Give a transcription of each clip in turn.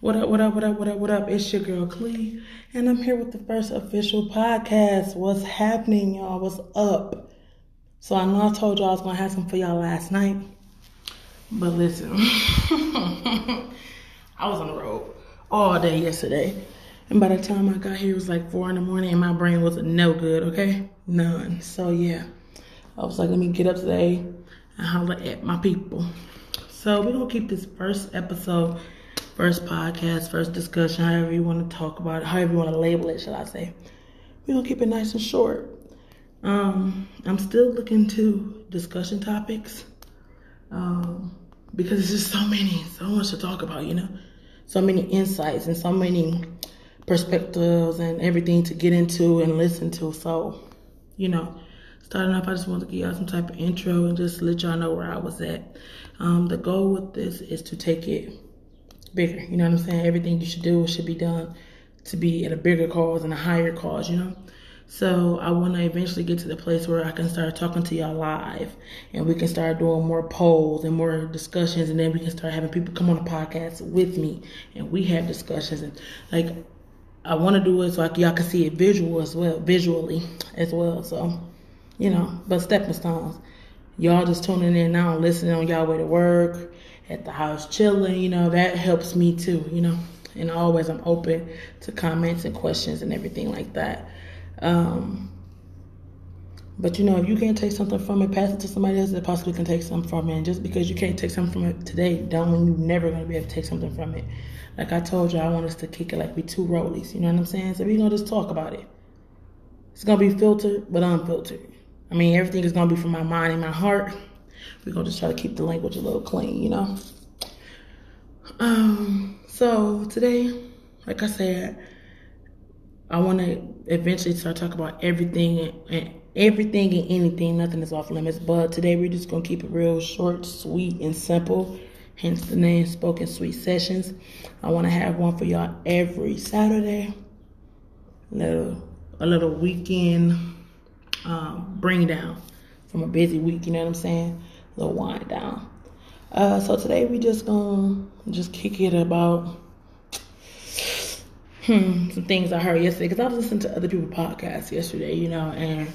What up, what up, what up, what up, what up? It's your girl Clee, and I'm here with the first official podcast. What's happening, y'all? What's up? So I know I told y'all I was gonna have some for y'all last night, but listen, I was on the road all day yesterday, and by the time I got here, it was like four in the morning, and my brain was no good. Okay, none. So yeah, I was like, let me get up today and holler at my people. So we're gonna keep this first episode first podcast, first discussion, however you want to talk about it, however you want to label it, shall I say. We're going to keep it nice and short. Um, I'm still looking to discussion topics um, because there's just so many, so much to talk about, you know, so many insights and so many perspectives and everything to get into and listen to. So, you know, starting off, I just want to give y'all some type of intro and just let y'all know where I was at. Um, the goal with this is to take it bigger. You know what I'm saying? Everything you should do should be done to be at a bigger cause and a higher cause, you know? So I want to eventually get to the place where I can start talking to y'all live and we can start doing more polls and more discussions and then we can start having people come on the podcast with me and we have discussions and like I want to do it so y'all can see it visual as well, visually as well. So, you know, but stepping stones. Y'all just tuning in now listening on y'all way to work at the house chilling, you know, that helps me too, you know. And always I'm open to comments and questions and everything like that. Um, but you know, if you can't take something from it, pass it to somebody else that possibly can take something from it. And just because you can't take something from it today, don't mean you're never gonna be able to take something from it. Like I told you, I want us to kick it like we two rollies. You know what I'm saying? So we're gonna just talk about it. It's gonna be filtered, but unfiltered. I mean, everything is gonna be from my mind and my heart we're gonna just try to keep the language a little clean, you know. Um, so today, like I said, I want to eventually start talking about everything and everything and anything. Nothing is off limits. But today we're just gonna keep it real short, sweet, and simple. Hence the name Spoken Sweet Sessions. I want to have one for y'all every Saturday. A little, a little weekend um, bring down from a busy week. You know what I'm saying? Little wind down. Uh, so today we just gonna just kick it about hmm, some things I heard yesterday because I was listening to other people's podcasts yesterday, you know, and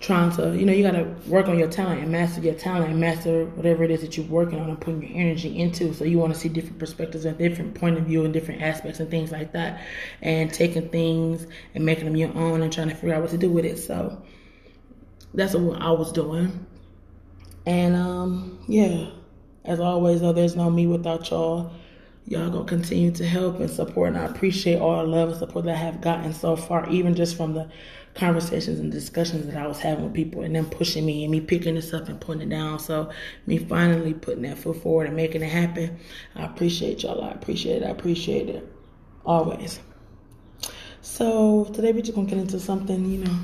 trying to, you know, you gotta work on your talent and master your talent and master whatever it is that you're working on and putting your energy into. So you want to see different perspectives and different point of view and different aspects and things like that, and taking things and making them your own and trying to figure out what to do with it. So that's what I was doing. And um, yeah, as always, though, there's no me without y'all. Y'all gonna continue to help and support, and I appreciate all the love and support that I have gotten so far, even just from the conversations and discussions that I was having with people, and them pushing me and me picking this up and putting it down. So me finally putting that foot forward and making it happen. I appreciate y'all. I appreciate it. I appreciate it always. So today we're just gonna get into something, you know,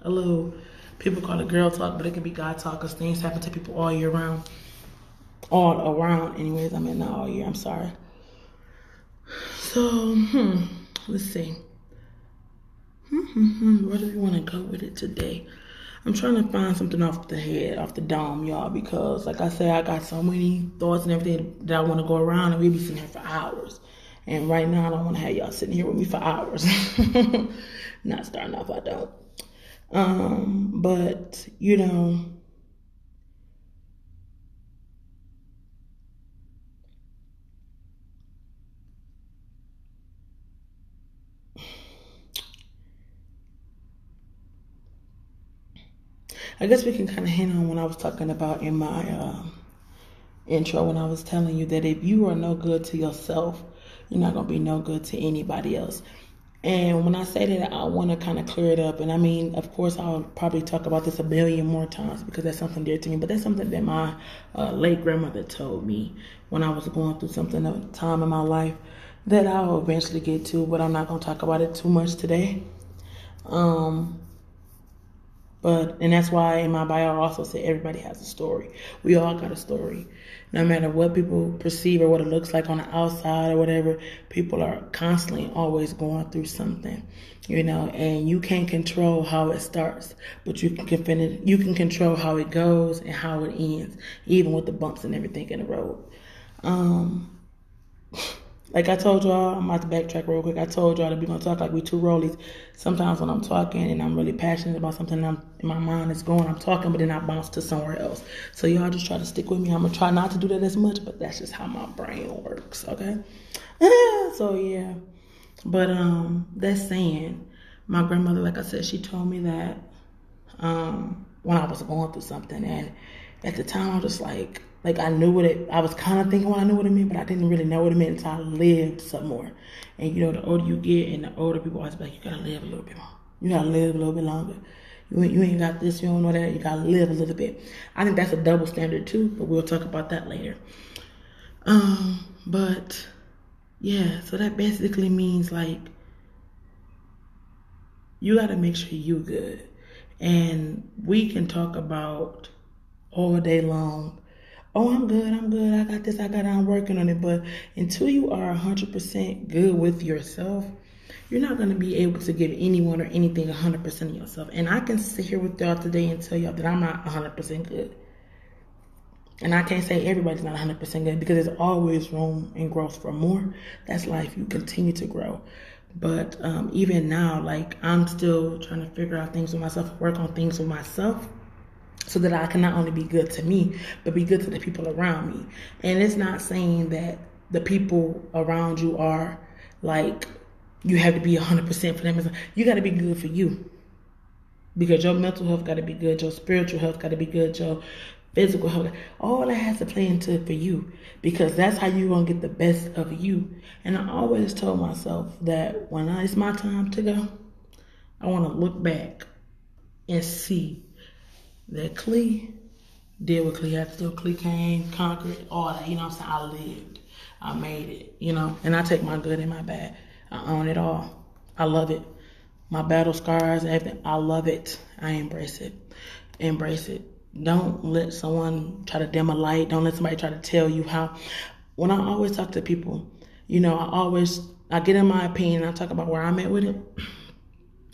a little people call it girl talk, but it can be God talk because things happen to people all year round. All around, anyways. I mean, not all year. I'm sorry. So, hmm, let's see. Hmm, hmm, hmm. Where do we want to go with it today? I'm trying to find something off the head, off the dome, y'all, because like I said, I got so many thoughts and everything that I want to go around, and we be sitting here for hours. And right now, I don't want to have y'all sitting here with me for hours. Not starting off, I don't. Um, but, you know, I guess we can kind of hint on what I was talking about in my uh, intro when I was telling you that if you are no good to yourself, you're not going to be no good to anybody else. And when I say that, I want to kind of clear it up. And I mean, of course, I'll probably talk about this a billion more times because that's something dear to me. But that's something that my uh, late grandmother told me when I was going through something a time in my life that I'll eventually get to. But I'm not going to talk about it too much today. Um, but and that's why in my bio I also said everybody has a story. We all got a story no matter what people perceive or what it looks like on the outside or whatever, people are constantly always going through something, you know, and you can't control how it starts, but you can finish, you can control how it goes and how it ends, even with the bumps and everything in the road. Um, like I told y'all, I'm about to backtrack real quick. I told y'all that we're gonna talk like we two rollies. Sometimes when I'm talking and I'm really passionate about something, I'm my mind is going, I'm talking, but then I bounce to somewhere else. So y'all just try to stick with me. I'm gonna try not to do that as much, but that's just how my brain works. Okay. so yeah, but um, that's saying my grandmother, like I said, she told me that um when I was going through something, and at the time I was just like like I knew what it. I was kind of thinking what I knew what it meant, but I didn't really know what it meant until I lived some more. And you know, the older you get, and the older people always be like, you gotta live a little bit more. You gotta live a little bit longer. You ain't, you ain't got this, you don't know that. You gotta live a little bit. I think that's a double standard too, but we'll talk about that later. Um, but yeah, so that basically means like you gotta make sure you good, and we can talk about all day long oh, I'm good, I'm good, I got this, I got it, I'm working on it. But until you are 100% good with yourself, you're not going to be able to give anyone or anything 100% of yourself. And I can sit here with y'all today and tell y'all that I'm not 100% good. And I can't say everybody's not 100% good because there's always room and growth for more. That's life. You continue to grow. But um, even now, like I'm still trying to figure out things with myself, work on things with myself so that I can not only be good to me, but be good to the people around me. And it's not saying that the people around you are like you have to be 100% for them. You got to be good for you. Because your mental health got to be good, your spiritual health got to be good, your physical health, all that has to play into it for you. Because that's how you're going to get the best of you. And I always told myself that when it's my time to go, I want to look back and see that Clee did what Clee had to do. Clee came, conquered, all that. You know what I'm saying? I lived. I made it, you know. And I take my good and my bad. I own it all. I love it. My battle scars, everything. I love it. I embrace it. Embrace it. Don't let someone try to dim a light. Don't let somebody try to tell you how. When I always talk to people, you know, I always I get in my opinion. I talk about where I'm at with it,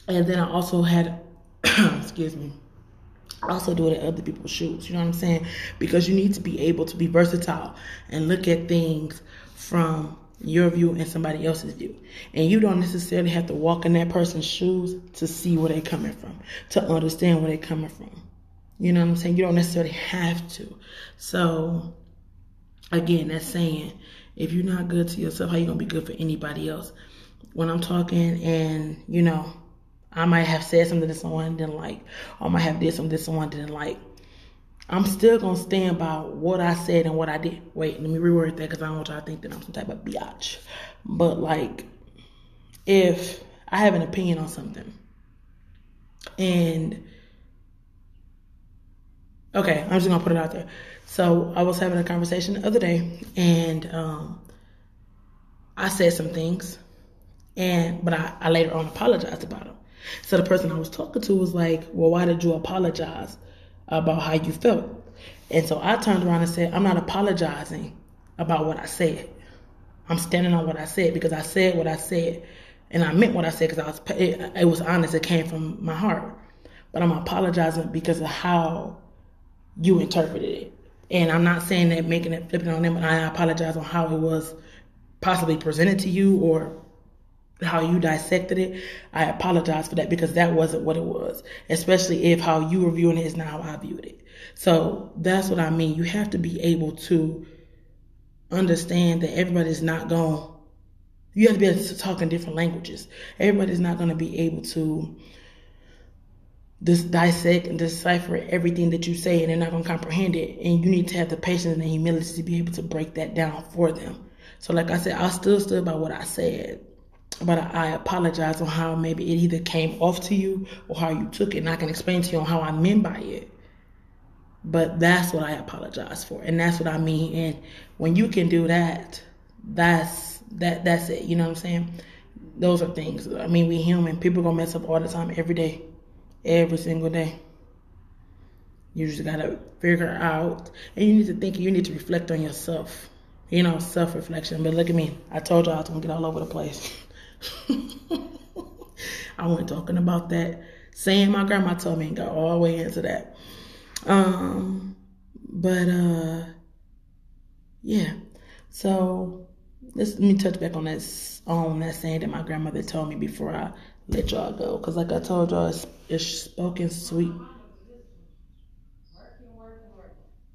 and then I also had, excuse me, also do it in other people's shoes. You know what I'm saying? Because you need to be able to be versatile and look at things from your view and somebody else's view. And you don't necessarily have to walk in that person's shoes to see where they're coming from, to understand where they're coming from. You know what I'm saying? You don't necessarily have to. So, again, that's saying if you're not good to yourself, how you gonna be good for anybody else? When I'm talking and, you know, I might have said something that someone didn't like, or I might have did something that someone didn't like. I'm still gonna stand by what I said and what I did. Wait, let me reword that because I don't want y'all to think that I'm some type of biatch. But like, if I have an opinion on something, and okay, I'm just gonna put it out there. So I was having a conversation the other day, and um, I said some things, and but I, I later on apologized about them. So the person I was talking to was like, Well, why did you apologize about how you felt? And so I turned around and said, I'm not apologizing about what I said. I'm standing on what I said because I said what I said and I meant what I said because I was it, it was honest. It came from my heart. But I'm apologizing because of how you interpreted it. And I'm not saying that making it flipping on them, but I apologize on how it was possibly presented to you or how you dissected it, I apologize for that because that wasn't what it was. Especially if how you were viewing it is not how I viewed it. So that's what I mean. You have to be able to understand that everybody's not going you have to be able to talk in different languages. Everybody's not going to be able to just dissect and decipher everything that you say, and they're not going to comprehend it. And you need to have the patience and the humility to be able to break that down for them. So, like I said, I still stood by what I said but I apologize on how maybe it either came off to you or how you took it. And I can explain to you on how I meant by it. But that's what I apologize for. And that's what I mean. And when you can do that, that's that that's it. You know what I'm saying? Those are things. I mean, we human. People gonna mess up all the time, every day. Every single day. You just gotta figure out and you need to think you need to reflect on yourself. You know, self reflection. But look at me. I told y'all I was gonna get all over the place. I wasn't talking about that, saying my grandma told me and got all the way into that. Um, but uh, yeah. So let's let me touch back on that on that saying that my grandmother told me before I let y'all go. Cause like I told y'all, it's, it's spoken sweet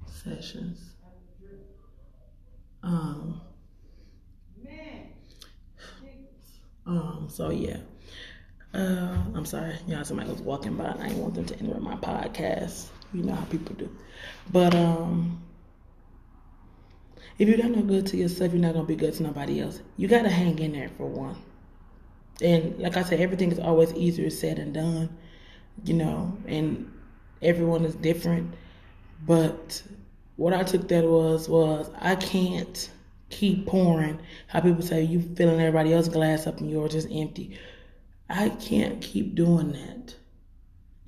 sessions. Um. Um. So yeah. Uh, I'm sorry, y'all. Somebody was walking by, and I didn't want them to interrupt my podcast. You know how people do. But um, if you're not no good to yourself, you're not gonna be good to nobody else. You gotta hang in there for one. And like I said, everything is always easier said than done. You know, and everyone is different. But what I took that was was I can't keep pouring. How people say you filling everybody else's glass up and yours is empty. I can't keep doing that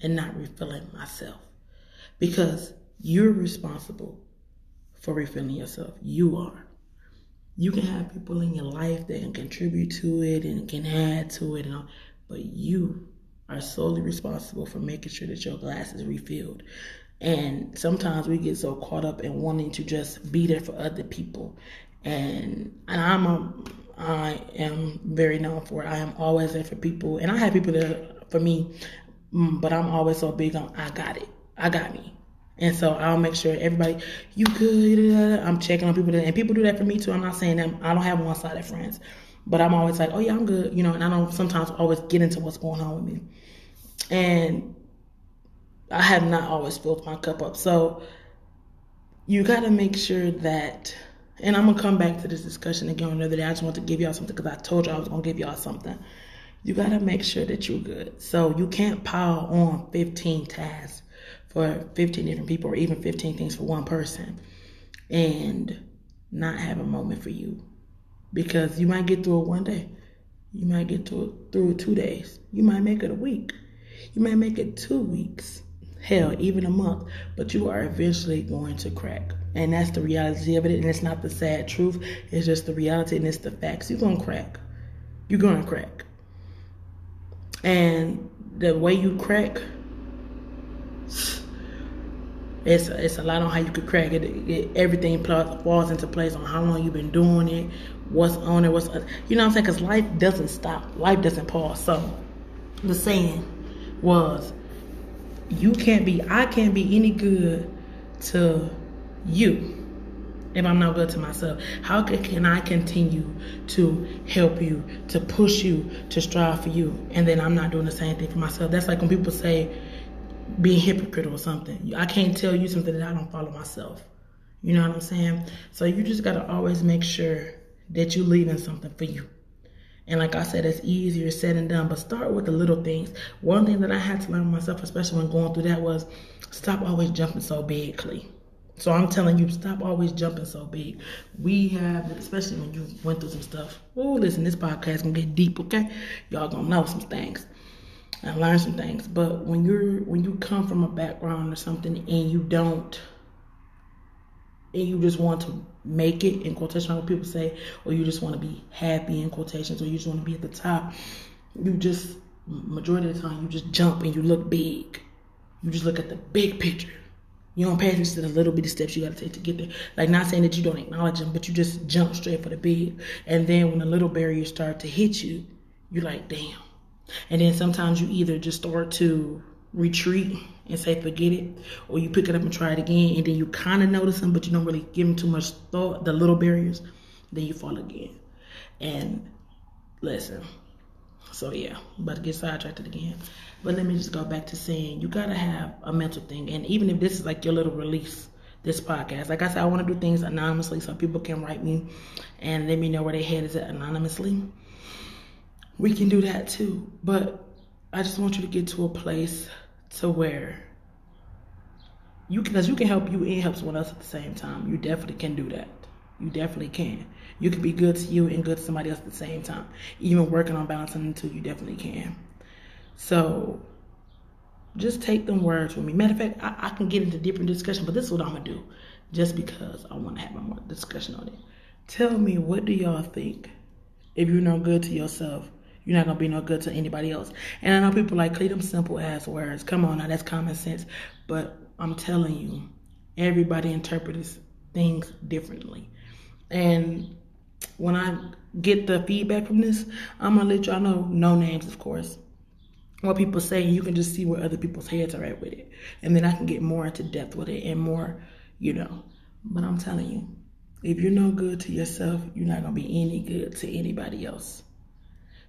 and not refilling myself because you're responsible for refilling yourself. You are. You can have people in your life that can contribute to it and can add to it, and all, but you are solely responsible for making sure that your glass is refilled. And sometimes we get so caught up in wanting to just be there for other people. And and I'm a I am very known for. I am always there for people, and I have people there for me. Mm, but I'm always so big on I got it. I got me. And so I'll make sure everybody, you good. I'm checking on people, that, and people do that for me too. I'm not saying that I don't have one-sided friends, but I'm always like, oh yeah, I'm good, you know. And I don't sometimes always get into what's going on with me, and I have not always filled my cup up. So you got to make sure that, and I'm gonna come back to this discussion again another day. I just want to give y'all something because I told you I was gonna give y'all something. You got to make sure that you're good. So you can't pile on 15 tasks for 15 different people or even 15 things for one person and not have a moment for you because you might get through it one day you might get through it through two days you might make it a week you might make it two weeks hell even a month but you are eventually going to crack and that's the reality of it and it's not the sad truth it's just the reality and it's the facts you're gonna crack you're gonna crack and the way you crack it's it's a lot on how you could crack it. it everything falls into place on how long you've been doing it, what's on it, what's uh, you know what I'm saying? Because life doesn't stop, life doesn't pause. So the saying was, you can't be, I can't be any good to you if I'm not good to myself? How can, I continue to help you, to push you, to strive for you, and then I'm not doing the same thing for myself? That's like when people say, being hypocritical or something. I can't tell you something that I don't follow myself. You know what I'm saying? So you just got to always make sure that you're leaving something for you. And like I said, it's easier said than done, but start with the little things. One thing that I had to learn myself, especially when going through that, was stop always jumping so big, Clee. So I'm telling you, stop always jumping so big. We have, especially when you went through some stuff. Oh, listen, this podcast gonna get deep, okay? Y'all gonna know some things and learn some things. But when you're when you come from a background or something and you don't and you just want to make it in quotation what people say, or you just want to be happy in quotations, or you just want to be at the top, you just majority of the time you just jump and you look big. You just look at the big picture. You don't pay attention to the little bitty steps you got to take to get there. Like not saying that you don't acknowledge them, but you just jump straight for the big. And then when the little barriers start to hit you, you're like, damn and then sometimes you either just start to retreat and say forget it, or you pick it up and try it again, and then you kind of notice them, but you don't really give them too much thought, the little barriers, then you fall again. And listen, so yeah, but to get sidetracked again. But let me just go back to saying you gotta have a mental thing, and even if this is like your little release, this podcast. Like I said, I want to do things anonymously so people can write me and let me know where their head is at anonymously we can do that too. But I just want you to get to a place to where you can, because you can help you and help someone else at the same time. You definitely can do that. You definitely can. You can be good to you and good to somebody else at the same time. Even working on balancing the two, you definitely can. So just take them words with me. Matter of fact, I, I can get into different discussion, but this is what I'm gonna do, just because I want to have a more discussion on it. Tell me, what do y'all think? If you're not good to yourself, you're not gonna be no good to anybody else. And I know people like clean them simple ass words. Come on now, that's common sense. But I'm telling you, everybody interprets things differently. And when I get the feedback from this, I'm gonna let y'all know, no names, of course. What people say, you can just see where other people's heads are at with it. And then I can get more into depth with it and more, you know. But I'm telling you, if you're no good to yourself, you're not gonna be any good to anybody else.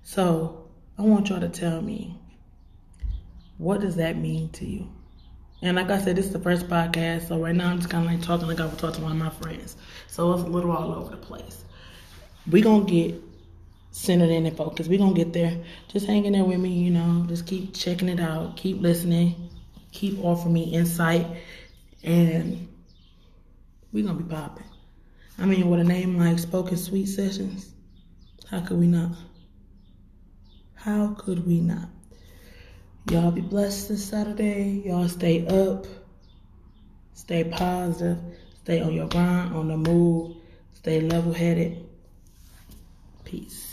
So I want y'all to tell me, what does that mean to you? And like I said, this is the first podcast, so right now I'm just kind of like talking like I would talk to one of my friends. So it's a little all over the place. We gonna get centered in and focused. We gonna get there. Just hanging there with me, you know. Just keep checking it out. Keep listening. Keep offering me insight, and we gonna be popping. I mean, with a name like Spoken Sweet Sessions, how could we not? How could we not? Y'all be blessed this Saturday. Y'all stay up. Stay positive. Stay on your grind, on the move. Stay level headed. Peace.